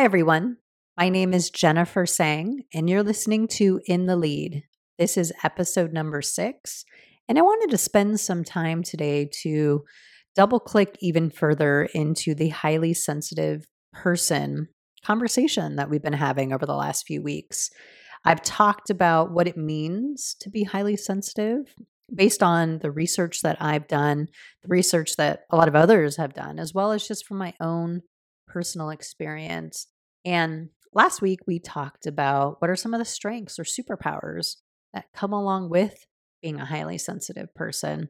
Hi, everyone. My name is Jennifer Sang, and you're listening to In the Lead. This is episode number six, and I wanted to spend some time today to double click even further into the highly sensitive person conversation that we've been having over the last few weeks. I've talked about what it means to be highly sensitive based on the research that I've done, the research that a lot of others have done, as well as just from my own personal experience. And last week we talked about what are some of the strengths or superpowers that come along with being a highly sensitive person.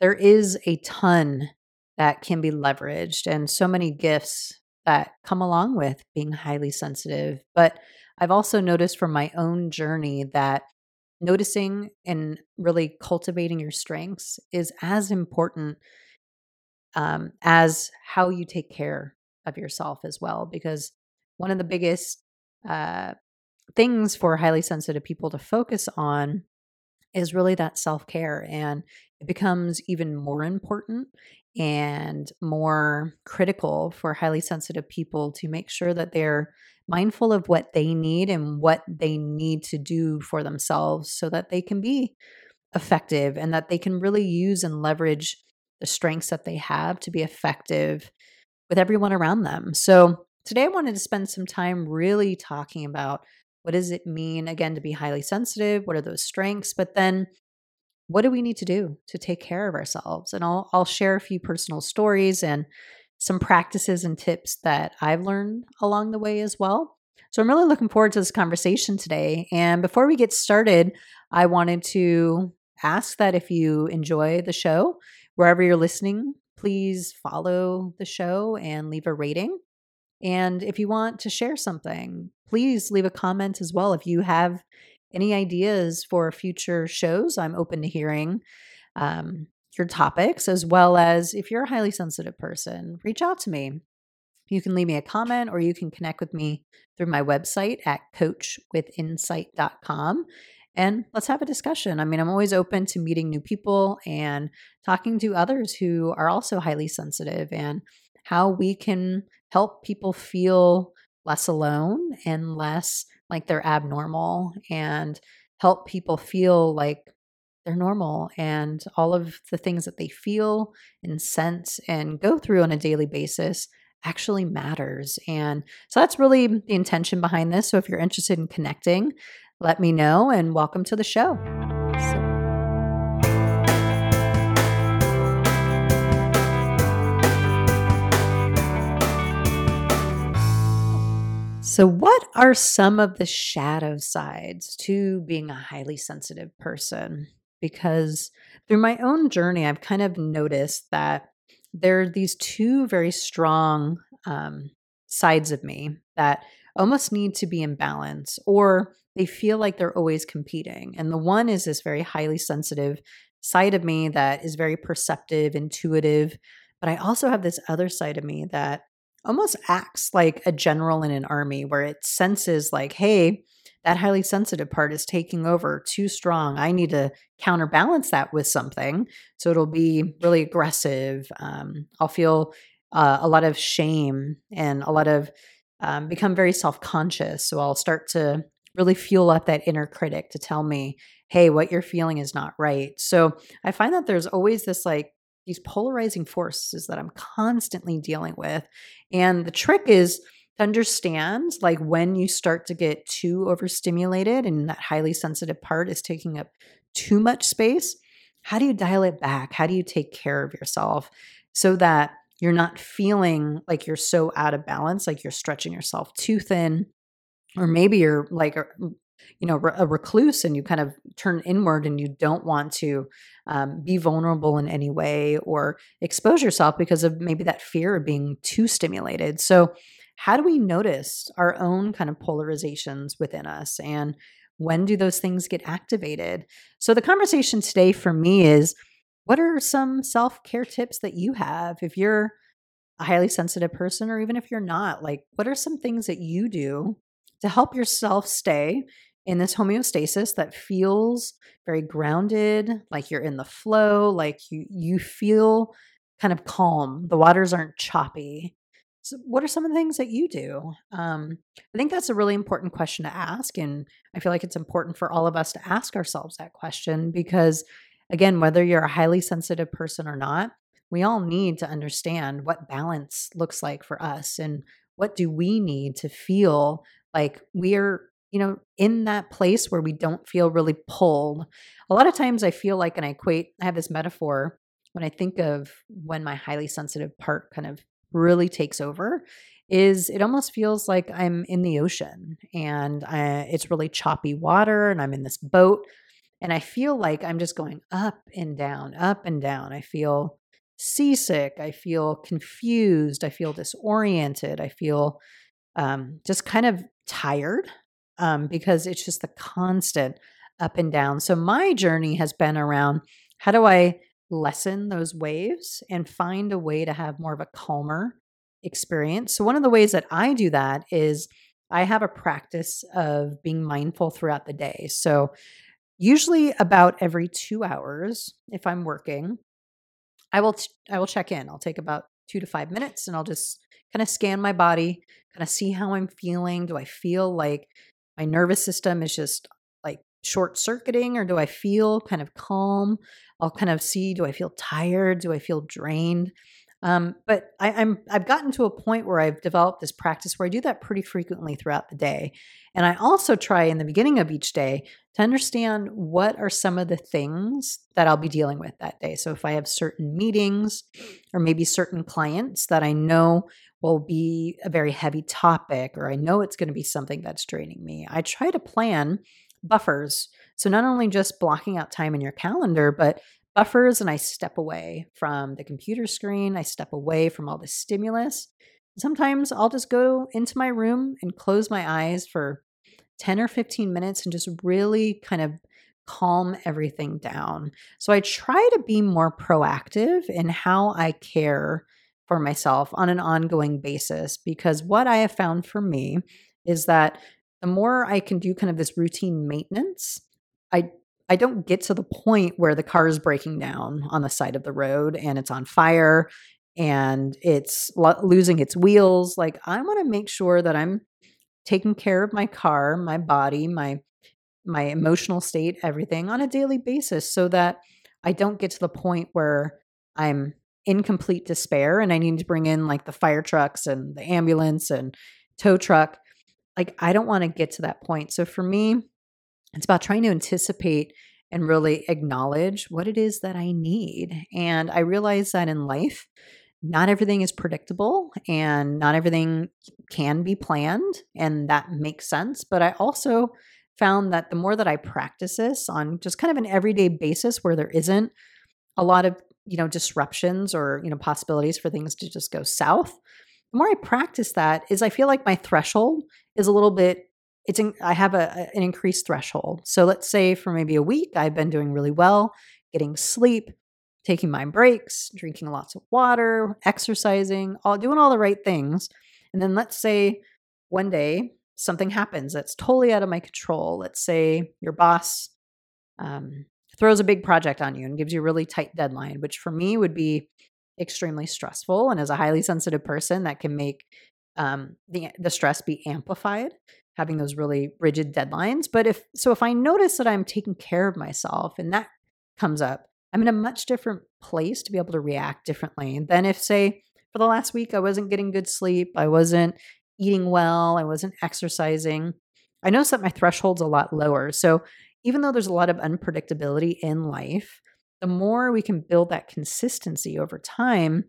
There is a ton that can be leveraged and so many gifts that come along with being highly sensitive. But I've also noticed from my own journey that noticing and really cultivating your strengths is as important um, as how you take care of yourself as well because one of the biggest uh, things for highly sensitive people to focus on is really that self care. And it becomes even more important and more critical for highly sensitive people to make sure that they're mindful of what they need and what they need to do for themselves so that they can be effective and that they can really use and leverage the strengths that they have to be effective with everyone around them. So, today I wanted to spend some time really talking about what does it mean again to be highly sensitive? What are those strengths? But then what do we need to do to take care of ourselves? And I'll I'll share a few personal stories and some practices and tips that I've learned along the way as well. So I'm really looking forward to this conversation today. And before we get started, I wanted to ask that if you enjoy the show, wherever you're listening, please follow the show and leave a rating. And if you want to share something, please leave a comment as well. If you have any ideas for future shows, I'm open to hearing um, your topics, as well as if you're a highly sensitive person, reach out to me. You can leave me a comment or you can connect with me through my website at coachwithinsight.com and let's have a discussion. I mean, I'm always open to meeting new people and talking to others who are also highly sensitive and how we can help people feel less alone and less like they're abnormal and help people feel like they're normal and all of the things that they feel and sense and go through on a daily basis actually matters. And so that's really the intention behind this. So if you're interested in connecting, let me know and welcome to the show. So- So, what are some of the shadow sides to being a highly sensitive person? Because through my own journey, I've kind of noticed that there are these two very strong um, sides of me that almost need to be in balance, or they feel like they're always competing. And the one is this very highly sensitive side of me that is very perceptive, intuitive. But I also have this other side of me that almost acts like a general in an army where it senses like, hey, that highly sensitive part is taking over too strong. I need to counterbalance that with something. So it'll be really aggressive. Um, I'll feel uh, a lot of shame and a lot of um, become very self conscious. So I'll start to really fuel up that inner critic to tell me, hey, what you're feeling is not right. So I find that there's always this like these polarizing forces that I'm constantly dealing with. And the trick is to understand like when you start to get too overstimulated and that highly sensitive part is taking up too much space. How do you dial it back? How do you take care of yourself so that you're not feeling like you're so out of balance, like you're stretching yourself too thin, or maybe you're like you know a recluse and you kind of turn inward and you don't want to um, be vulnerable in any way or expose yourself because of maybe that fear of being too stimulated. So how do we notice our own kind of polarizations within us and when do those things get activated? So the conversation today for me is what are some self-care tips that you have if you're a highly sensitive person or even if you're not? Like what are some things that you do to help yourself stay in this homeostasis that feels very grounded, like you're in the flow, like you you feel kind of calm. The waters aren't choppy. so what are some of the things that you do? Um, I think that's a really important question to ask. And I feel like it's important for all of us to ask ourselves that question because, again, whether you're a highly sensitive person or not, we all need to understand what balance looks like for us and what do we need to feel like we're you know in that place where we don't feel really pulled a lot of times i feel like and i equate i have this metaphor when i think of when my highly sensitive part kind of really takes over is it almost feels like I'm in the ocean and I, it's really choppy water and I'm in this boat and I feel like I'm just going up and down, up and down. I feel seasick. I feel confused. I feel disoriented. I feel um, just kind of tired um, because it's just the constant up and down. So my journey has been around how do I lessen those waves and find a way to have more of a calmer experience. So, one of the ways that I do that is I have a practice of being mindful throughout the day. So, usually about every two hours, if I'm working, I will t- I will check in. I'll take about two to five minutes, and I'll just kind of scan my body, kind of see how I'm feeling. Do I feel like my nervous system is just like short circuiting, or do I feel kind of calm? I'll kind of see do I feel tired? Do I feel drained? Um, but I, I'm I've gotten to a point where I've developed this practice where I do that pretty frequently throughout the day. And I also try in the beginning of each day to understand what are some of the things that I'll be dealing with that day. So if I have certain meetings or maybe certain clients that I know will be a very heavy topic, or I know it's going to be something that's draining me, I try to plan buffers. So not only just blocking out time in your calendar, but buffers and I step away from the computer screen. I step away from all the stimulus. Sometimes I'll just go into my room and close my eyes for 10 or 15 minutes and just really kind of calm everything down. So I try to be more proactive in how I care for myself on an ongoing basis because what I have found for me is that the more I can do kind of this routine maintenance, I I don't get to the point where the car is breaking down on the side of the road and it's on fire and it's lo- losing its wheels. Like I want to make sure that I'm taking care of my car, my body, my my emotional state, everything on a daily basis so that I don't get to the point where I'm in complete despair and I need to bring in like the fire trucks and the ambulance and tow truck like I don't want to get to that point. So for me, it's about trying to anticipate and really acknowledge what it is that I need. And I realize that in life, not everything is predictable and not everything can be planned. And that makes sense. But I also found that the more that I practice this on just kind of an everyday basis where there isn't a lot of, you know, disruptions or, you know, possibilities for things to just go south, the more I practice that is I feel like my threshold is a little bit it's in, I have a, an increased threshold. So let's say for maybe a week I've been doing really well, getting sleep, taking my breaks, drinking lots of water, exercising, all doing all the right things. And then let's say one day something happens that's totally out of my control. Let's say your boss um, throws a big project on you and gives you a really tight deadline, which for me would be extremely stressful. And as a highly sensitive person, that can make um, the the stress be amplified, having those really rigid deadlines. But if so, if I notice that I'm taking care of myself and that comes up, I'm in a much different place to be able to react differently than if, say, for the last week I wasn't getting good sleep, I wasn't eating well, I wasn't exercising. I notice that my threshold's a lot lower. So even though there's a lot of unpredictability in life, the more we can build that consistency over time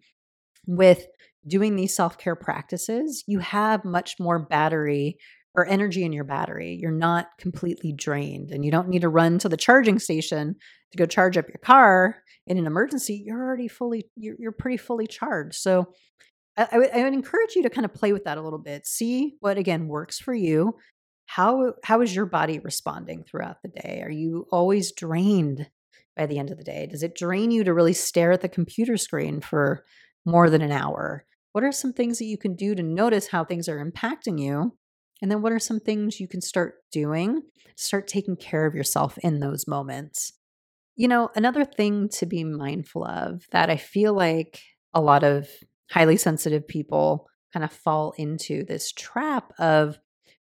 with doing these self care practices, you have much more battery or energy in your battery. You're not completely drained and you don't need to run to the charging station to go charge up your car in an emergency. You're already fully, you're, you're pretty fully charged. So I, I, would, I would encourage you to kind of play with that a little bit. See what again works for you. How how is your body responding throughout the day? Are you always drained by the end of the day? Does it drain you to really stare at the computer screen for more than an hour? What are some things that you can do to notice how things are impacting you? And then what are some things you can start doing? Start taking care of yourself in those moments. You know, another thing to be mindful of that I feel like a lot of highly sensitive people kind of fall into this trap of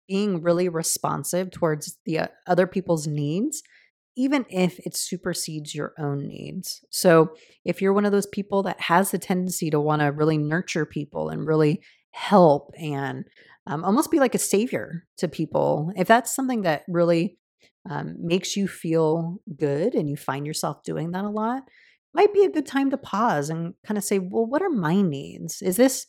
being really responsive towards the uh, other people's needs even if it supersedes your own needs. So, if you're one of those people that has the tendency to want to really nurture people and really help and um, almost be like a savior to people, if that's something that really um, makes you feel good and you find yourself doing that a lot, might be a good time to pause and kind of say, well, what are my needs? Is this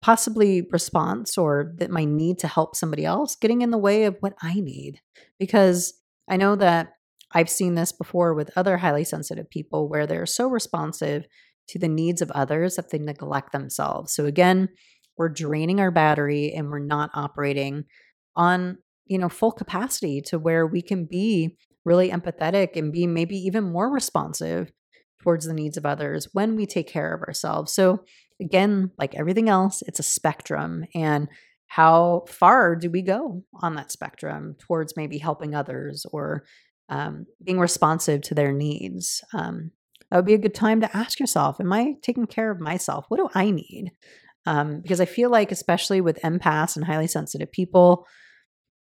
possibly response or that my need to help somebody else getting in the way of what I need? Because I know that I've seen this before with other highly sensitive people where they're so responsive to the needs of others that they neglect themselves. So again, we're draining our battery and we're not operating on, you know, full capacity to where we can be really empathetic and be maybe even more responsive towards the needs of others when we take care of ourselves. So again, like everything else, it's a spectrum and how far do we go on that spectrum towards maybe helping others or um, being responsive to their needs. Um, that would be a good time to ask yourself Am I taking care of myself? What do I need? Um, because I feel like, especially with empaths and highly sensitive people,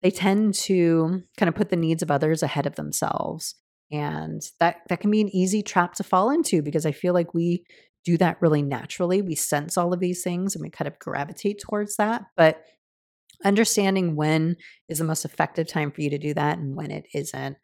they tend to kind of put the needs of others ahead of themselves. And that, that can be an easy trap to fall into because I feel like we do that really naturally. We sense all of these things and we kind of gravitate towards that. But understanding when is the most effective time for you to do that and when it isn't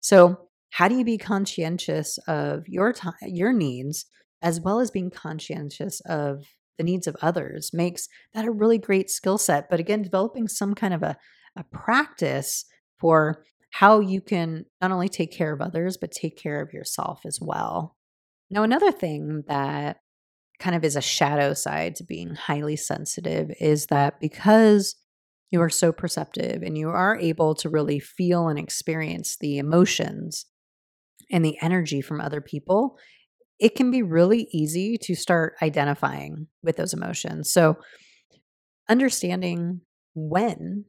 so, how do you be conscientious of your time, your needs, as well as being conscientious of the needs of others? Makes that a really great skill set. But again, developing some kind of a, a practice for how you can not only take care of others, but take care of yourself as well. Now, another thing that kind of is a shadow side to being highly sensitive is that because you are so perceptive and you are able to really feel and experience the emotions and the energy from other people, it can be really easy to start identifying with those emotions. So, understanding when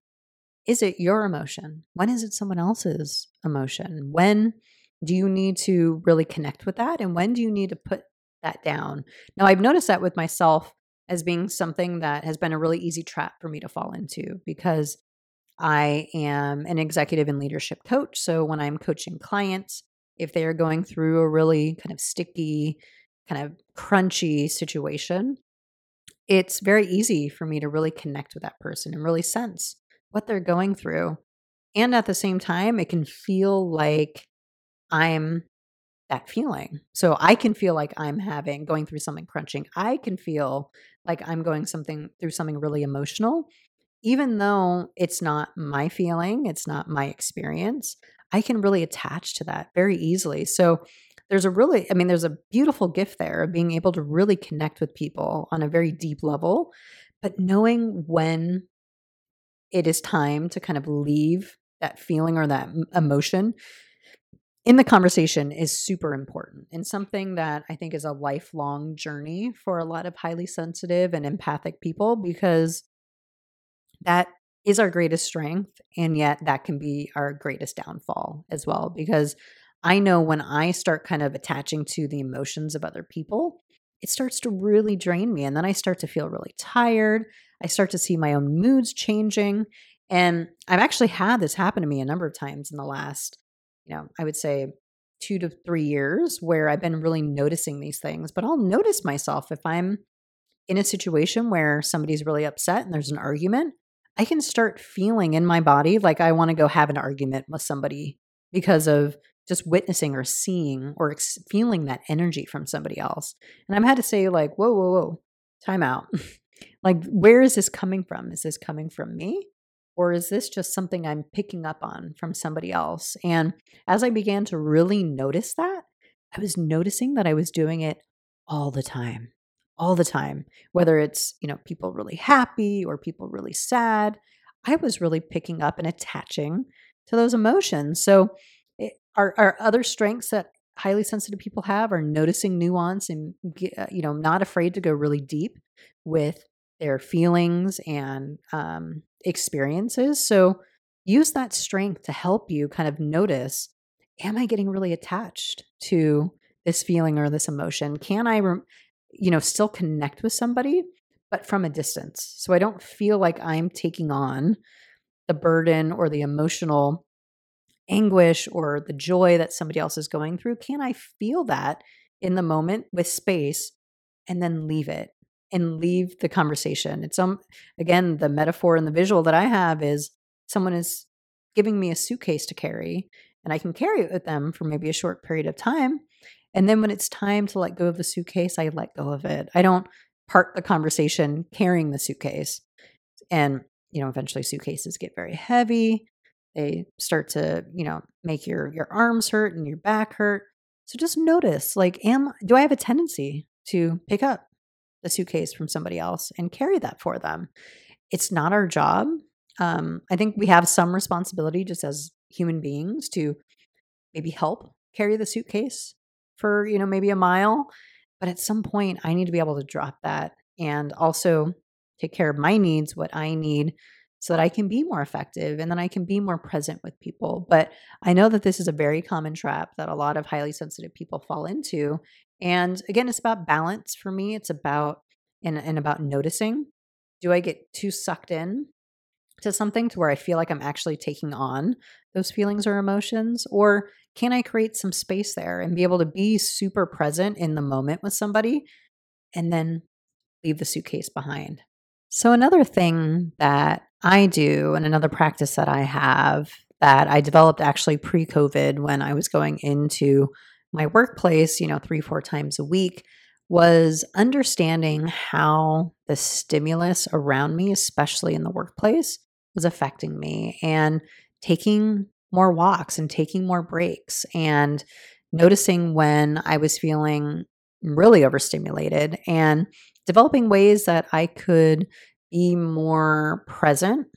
is it your emotion? When is it someone else's emotion? When do you need to really connect with that? And when do you need to put that down? Now, I've noticed that with myself as being something that has been a really easy trap for me to fall into because I am an executive and leadership coach. So when I'm coaching clients, if they are going through a really kind of sticky, kind of crunchy situation, it's very easy for me to really connect with that person and really sense what they're going through. And at the same time, it can feel like I'm that feeling. So I can feel like I'm having going through something crunching. I can feel like I'm going something through something really emotional even though it's not my feeling, it's not my experience. I can really attach to that very easily. So there's a really I mean there's a beautiful gift there of being able to really connect with people on a very deep level, but knowing when it is time to kind of leave that feeling or that emotion in the conversation is super important and something that I think is a lifelong journey for a lot of highly sensitive and empathic people because that is our greatest strength. And yet that can be our greatest downfall as well. Because I know when I start kind of attaching to the emotions of other people, it starts to really drain me. And then I start to feel really tired. I start to see my own moods changing. And I've actually had this happen to me a number of times in the last you know, I would say two to three years where I've been really noticing these things. But I'll notice myself if I'm in a situation where somebody's really upset and there's an argument, I can start feeling in my body like I want to go have an argument with somebody because of just witnessing or seeing or ex- feeling that energy from somebody else. And I've had to say, like, whoa, whoa, whoa, time out. like, where is this coming from? Is this coming from me? Or is this just something I'm picking up on from somebody else? And as I began to really notice that, I was noticing that I was doing it all the time, all the time, whether it's, you know, people really happy or people really sad. I was really picking up and attaching to those emotions. So, it, are, are other strengths that highly sensitive people have are noticing nuance and, uh, you know, not afraid to go really deep with their feelings and um, experiences. So use that strength to help you kind of notice am I getting really attached to this feeling or this emotion? Can I, you know, still connect with somebody, but from a distance. So I don't feel like I'm taking on the burden or the emotional anguish or the joy that somebody else is going through. Can I feel that in the moment with space and then leave it and leave the conversation? It's um again the metaphor and the visual that I have is someone is giving me a suitcase to carry and I can carry it with them for maybe a short period of time. And then when it's time to let go of the suitcase, I let go of it. I don't part the conversation carrying the suitcase. And, you know, eventually suitcases get very heavy. They start to, you know, make your your arms hurt and your back hurt. So just notice like am do I have a tendency to pick up the suitcase from somebody else and carry that for them? It's not our job. Um, I think we have some responsibility just as human beings to maybe help carry the suitcase for, you know, maybe a mile. But at some point, I need to be able to drop that and also take care of my needs, what I need, so that I can be more effective and then I can be more present with people. But I know that this is a very common trap that a lot of highly sensitive people fall into. And again, it's about balance for me. It's about and, and about noticing. Do I get too sucked in to something to where I feel like I'm actually taking on those feelings or emotions? Or can I create some space there and be able to be super present in the moment with somebody and then leave the suitcase behind? So, another thing that I do, and another practice that I have that I developed actually pre COVID when I was going into my workplace, you know, three, four times a week, was understanding how the stimulus around me, especially in the workplace, was affecting me and taking more walks and taking more breaks and noticing when I was feeling really overstimulated and developing ways that I could be more present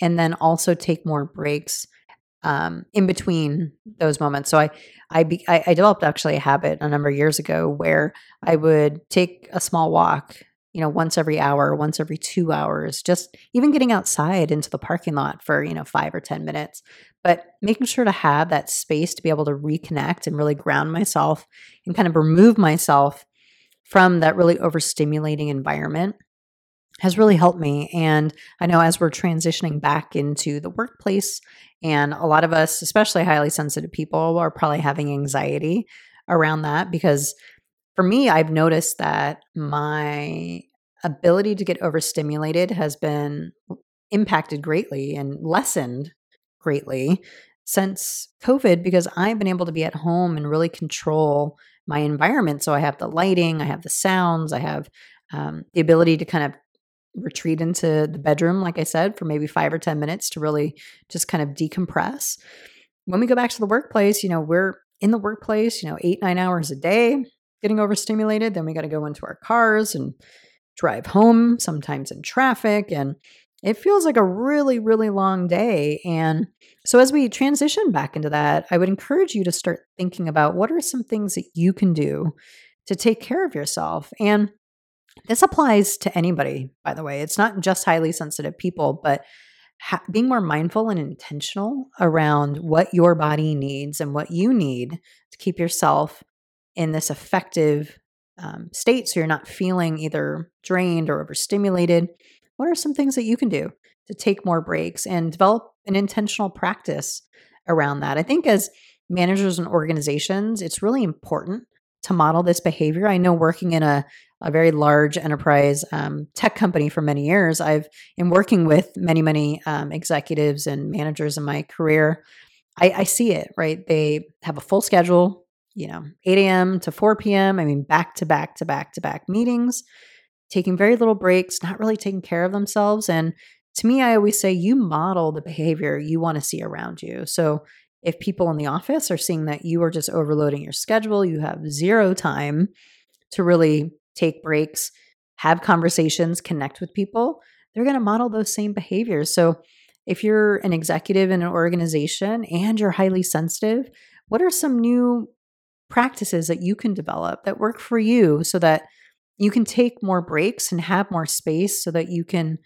and then also take more breaks um, in between those moments. So I, I, be, I, I developed actually a habit a number of years ago where I would take a small walk you know, once every hour, once every two hours, just even getting outside into the parking lot for, you know, five or 10 minutes, but making sure to have that space to be able to reconnect and really ground myself and kind of remove myself from that really overstimulating environment has really helped me. And I know as we're transitioning back into the workplace, and a lot of us, especially highly sensitive people, are probably having anxiety around that because for me, I've noticed that my ability to get overstimulated has been impacted greatly and lessened greatly since COVID because I've been able to be at home and really control my environment. So I have the lighting, I have the sounds, I have um, the ability to kind of retreat into the bedroom, like I said, for maybe five or 10 minutes to really just kind of decompress. When we go back to the workplace, you know, we're in the workplace, you know, eight, nine hours a day getting overstimulated. Then we got to go into our cars and drive home, sometimes in traffic. And it feels like a really, really long day. And so, as we transition back into that, I would encourage you to start thinking about what are some things that you can do to take care of yourself. And this applies to anybody, by the way. It's not just highly sensitive people, but ha- being more mindful and intentional around what your body needs and what you need to keep yourself in this effective um, state so you're not feeling either drained or overstimulated, what are some things that you can do to take more breaks and develop an intentional practice around that? I think as managers and organizations, it's really important to model this behavior. I know working in a, a very large enterprise um, tech company for many years, I've in working with many, many um, executives and managers in my career. I, I see it, right? They have a full schedule you know, 8 a.m. to 4 p.m. I mean, back to back to back to back meetings, taking very little breaks, not really taking care of themselves. And to me, I always say you model the behavior you want to see around you. So if people in the office are seeing that you are just overloading your schedule, you have zero time to really take breaks, have conversations, connect with people, they're going to model those same behaviors. So if you're an executive in an organization and you're highly sensitive, what are some new practices that you can develop that work for you so that you can take more breaks and have more space so that you can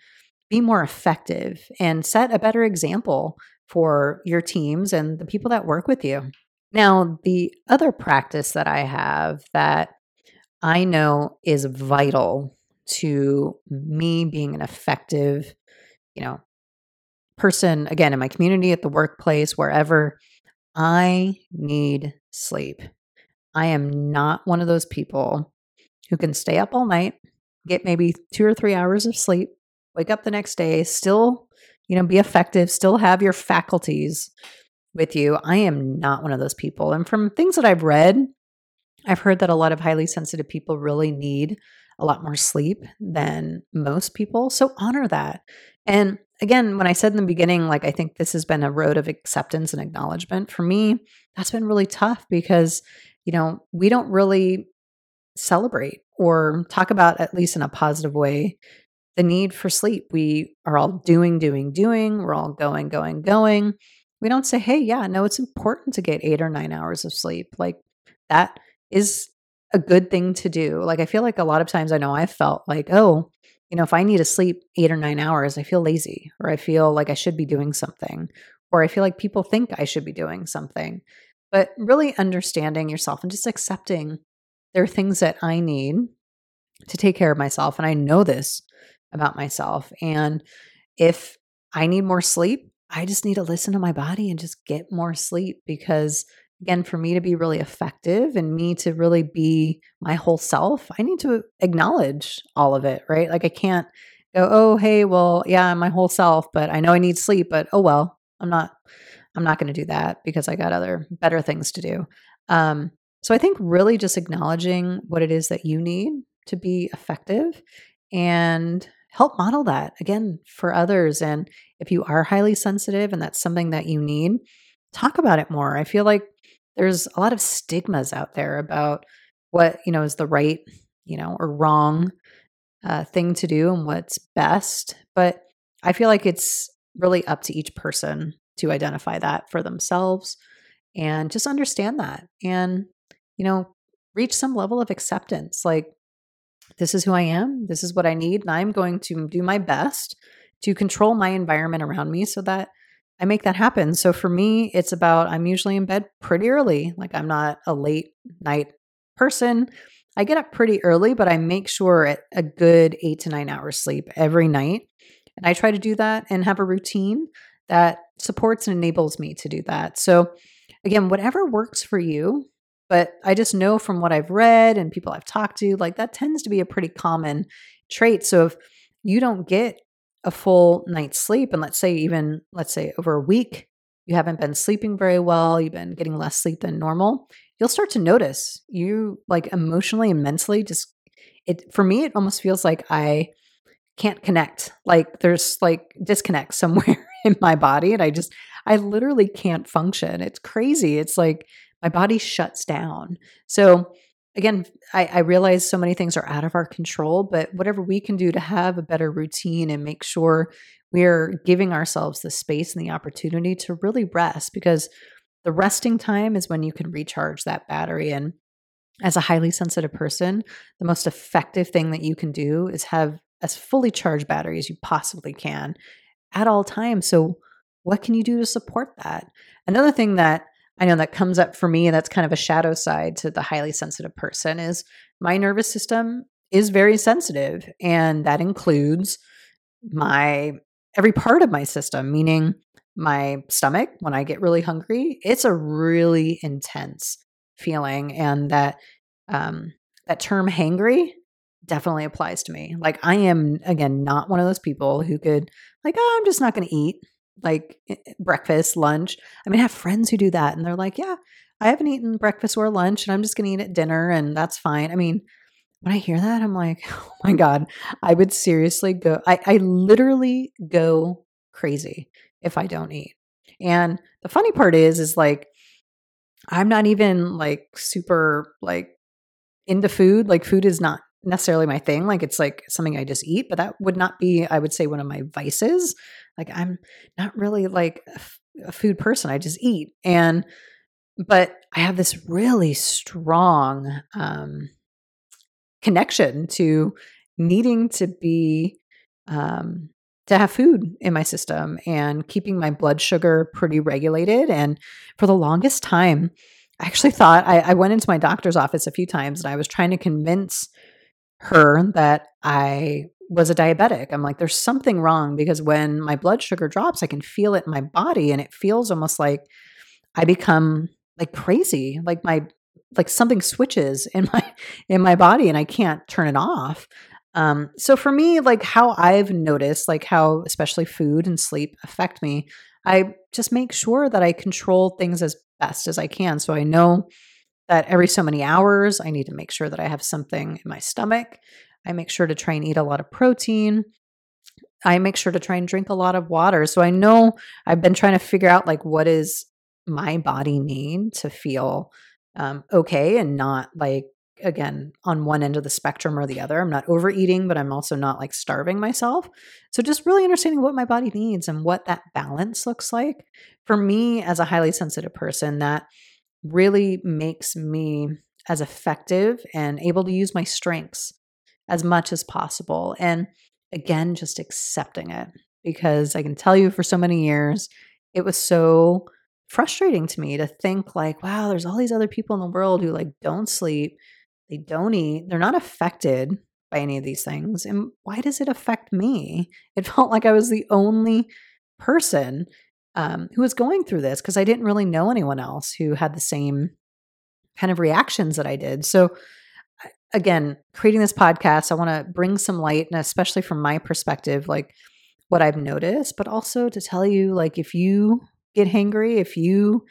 be more effective and set a better example for your teams and the people that work with you. Now, the other practice that I have that I know is vital to me being an effective, you know, person again in my community, at the workplace, wherever. I need sleep. I am not one of those people who can stay up all night, get maybe two or three hours of sleep, wake up the next day, still, you know, be effective, still have your faculties with you. I am not one of those people. And from things that I've read, I've heard that a lot of highly sensitive people really need a lot more sleep than most people. So honor that. And again, when I said in the beginning, like, I think this has been a road of acceptance and acknowledgement for me, that's been really tough because, you know, we don't really celebrate or talk about, at least in a positive way, the need for sleep. We are all doing, doing, doing. We're all going, going, going. We don't say, hey, yeah, no, it's important to get eight or nine hours of sleep. Like that is a good thing to do. Like I feel like a lot of times I know I've felt like, oh, you know, if I need to sleep eight or nine hours, I feel lazy or I feel like I should be doing something or I feel like people think I should be doing something. But really understanding yourself and just accepting there are things that I need to take care of myself. And I know this about myself. And if I need more sleep, I just need to listen to my body and just get more sleep because again for me to be really effective and me to really be my whole self i need to acknowledge all of it right like i can't go oh hey well yeah i'm my whole self but i know i need sleep but oh well i'm not i'm not going to do that because i got other better things to do. Um, so i think really just acknowledging what it is that you need to be effective and help model that again for others. And if you are highly sensitive and that's something that you need talk about it more. I feel like there's a lot of stigmas out there about what you know is the right you know or wrong uh, thing to do and what's best. But i feel like it's really up to each person to identify that for themselves and just understand that and you know reach some level of acceptance like this is who i am this is what i need and i'm going to do my best to control my environment around me so that I make that happen. So for me, it's about I'm usually in bed pretty early. Like I'm not a late night person. I get up pretty early, but I make sure a good eight to nine hours sleep every night. And I try to do that and have a routine that supports and enables me to do that. So, again, whatever works for you, but I just know from what I've read and people I've talked to, like that tends to be a pretty common trait. So, if you don't get a full night's sleep and let's say even let's say over a week you haven't been sleeping very well you've been getting less sleep than normal you'll start to notice you like emotionally and mentally just it for me it almost feels like i can't connect like there's like disconnect somewhere in my body and i just i literally can't function it's crazy it's like my body shuts down so again, I, I, realize so many things are out of our control, but whatever we can do to have a better routine and make sure we're giving ourselves the space and the opportunity to really rest because the resting time is when you can recharge that battery. And as a highly sensitive person, the most effective thing that you can do is have as fully charged battery as you possibly can at all times. So, what can you do to support that? Another thing that I know that comes up for me, and that's kind of a shadow side to the highly sensitive person is my nervous system is very sensitive. And that includes my every part of my system, meaning my stomach when I get really hungry. It's a really intense feeling. And that um that term hangry definitely applies to me. Like I am again not one of those people who could like, oh, I'm just not gonna eat like eh, eh, breakfast, lunch. I mean, I have friends who do that and they're like, yeah, I haven't eaten breakfast or lunch and I'm just going to eat at dinner and that's fine. I mean, when I hear that, I'm like, oh my God, I would seriously go, I, I literally go crazy if I don't eat. And the funny part is, is like, I'm not even like super like into food. Like food is not necessarily my thing. Like it's like something I just eat, but that would not be, I would say, one of my vices. Like I'm not really like a food person. I just eat. And, but I have this really strong um, connection to needing to be, um, to have food in my system and keeping my blood sugar pretty regulated. And for the longest time, I actually thought I, I went into my doctor's office a few times and I was trying to convince her that I was a diabetic. I'm like, there's something wrong because when my blood sugar drops, I can feel it in my body and it feels almost like I become like crazy. Like my like something switches in my in my body and I can't turn it off. Um, so for me, like how I've noticed, like how especially food and sleep affect me, I just make sure that I control things as best as I can. So I know that every so many hours, I need to make sure that I have something in my stomach. I make sure to try and eat a lot of protein. I make sure to try and drink a lot of water. So I know I've been trying to figure out like what is my body need to feel um, okay and not like again on one end of the spectrum or the other. I'm not overeating, but I'm also not like starving myself. So just really understanding what my body needs and what that balance looks like. For me as a highly sensitive person, that really makes me as effective and able to use my strengths as much as possible. And again, just accepting it because I can tell you for so many years, it was so frustrating to me to think like, wow, there's all these other people in the world who like don't sleep, they don't eat, they're not affected by any of these things. And why does it affect me? It felt like I was the only person um, who was going through this because I didn't really know anyone else who had the same kind of reactions that I did. So, again, creating this podcast, I want to bring some light, and especially from my perspective, like what I've noticed, but also to tell you, like, if you get hangry, if you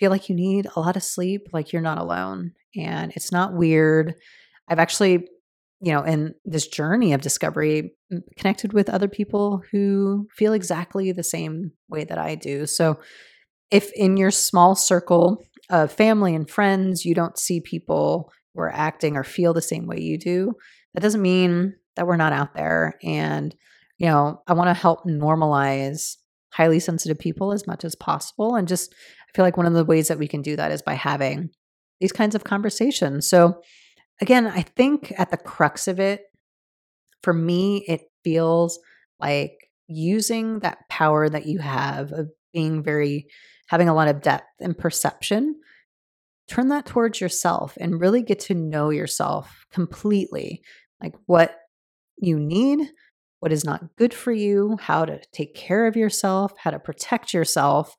feel like you need a lot of sleep, like you're not alone and it's not weird. I've actually, you know, in this journey of discovery, mm, connected with other people who feel exactly the same way that I do. So if in your small circle of family and friends, you don't see people who are acting or feel the same way you do, that doesn't mean that we're not out there. And, you know, I want to help normalize highly sensitive people as much as possible. And just, I feel like one of the ways that we can do that is by having these kinds of conversations. So, again, I think at the crux of it, for me, it feels like using that power that you have of being very, having a lot of depth and perception, turn that towards yourself and really get to know yourself completely. Like what you need, what is not good for you, how to take care of yourself, how to protect yourself,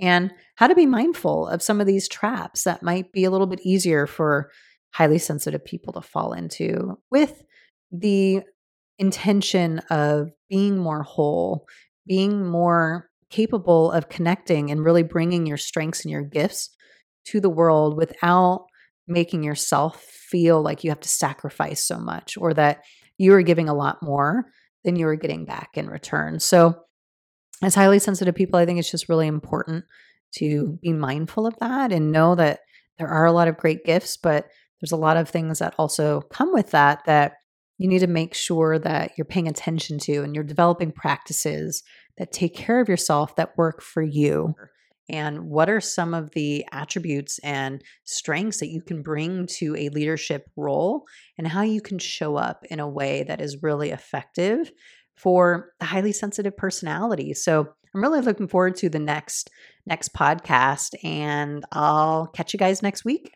and how to be mindful of some of these traps that might be a little bit easier for highly sensitive people to fall into with the intention of being more whole, being more capable of connecting and really bringing your strengths and your gifts to the world without making yourself feel like you have to sacrifice so much or that you are giving a lot more than you are getting back in return. So, as highly sensitive people, I think it's just really important to be mindful of that and know that there are a lot of great gifts, but there's a lot of things that also come with that that you need to make sure that you're paying attention to and you're developing practices that take care of yourself that work for you and what are some of the attributes and strengths that you can bring to a leadership role and how you can show up in a way that is really effective for a highly sensitive personality. So I'm really looking forward to the next next podcast and I'll catch you guys next week.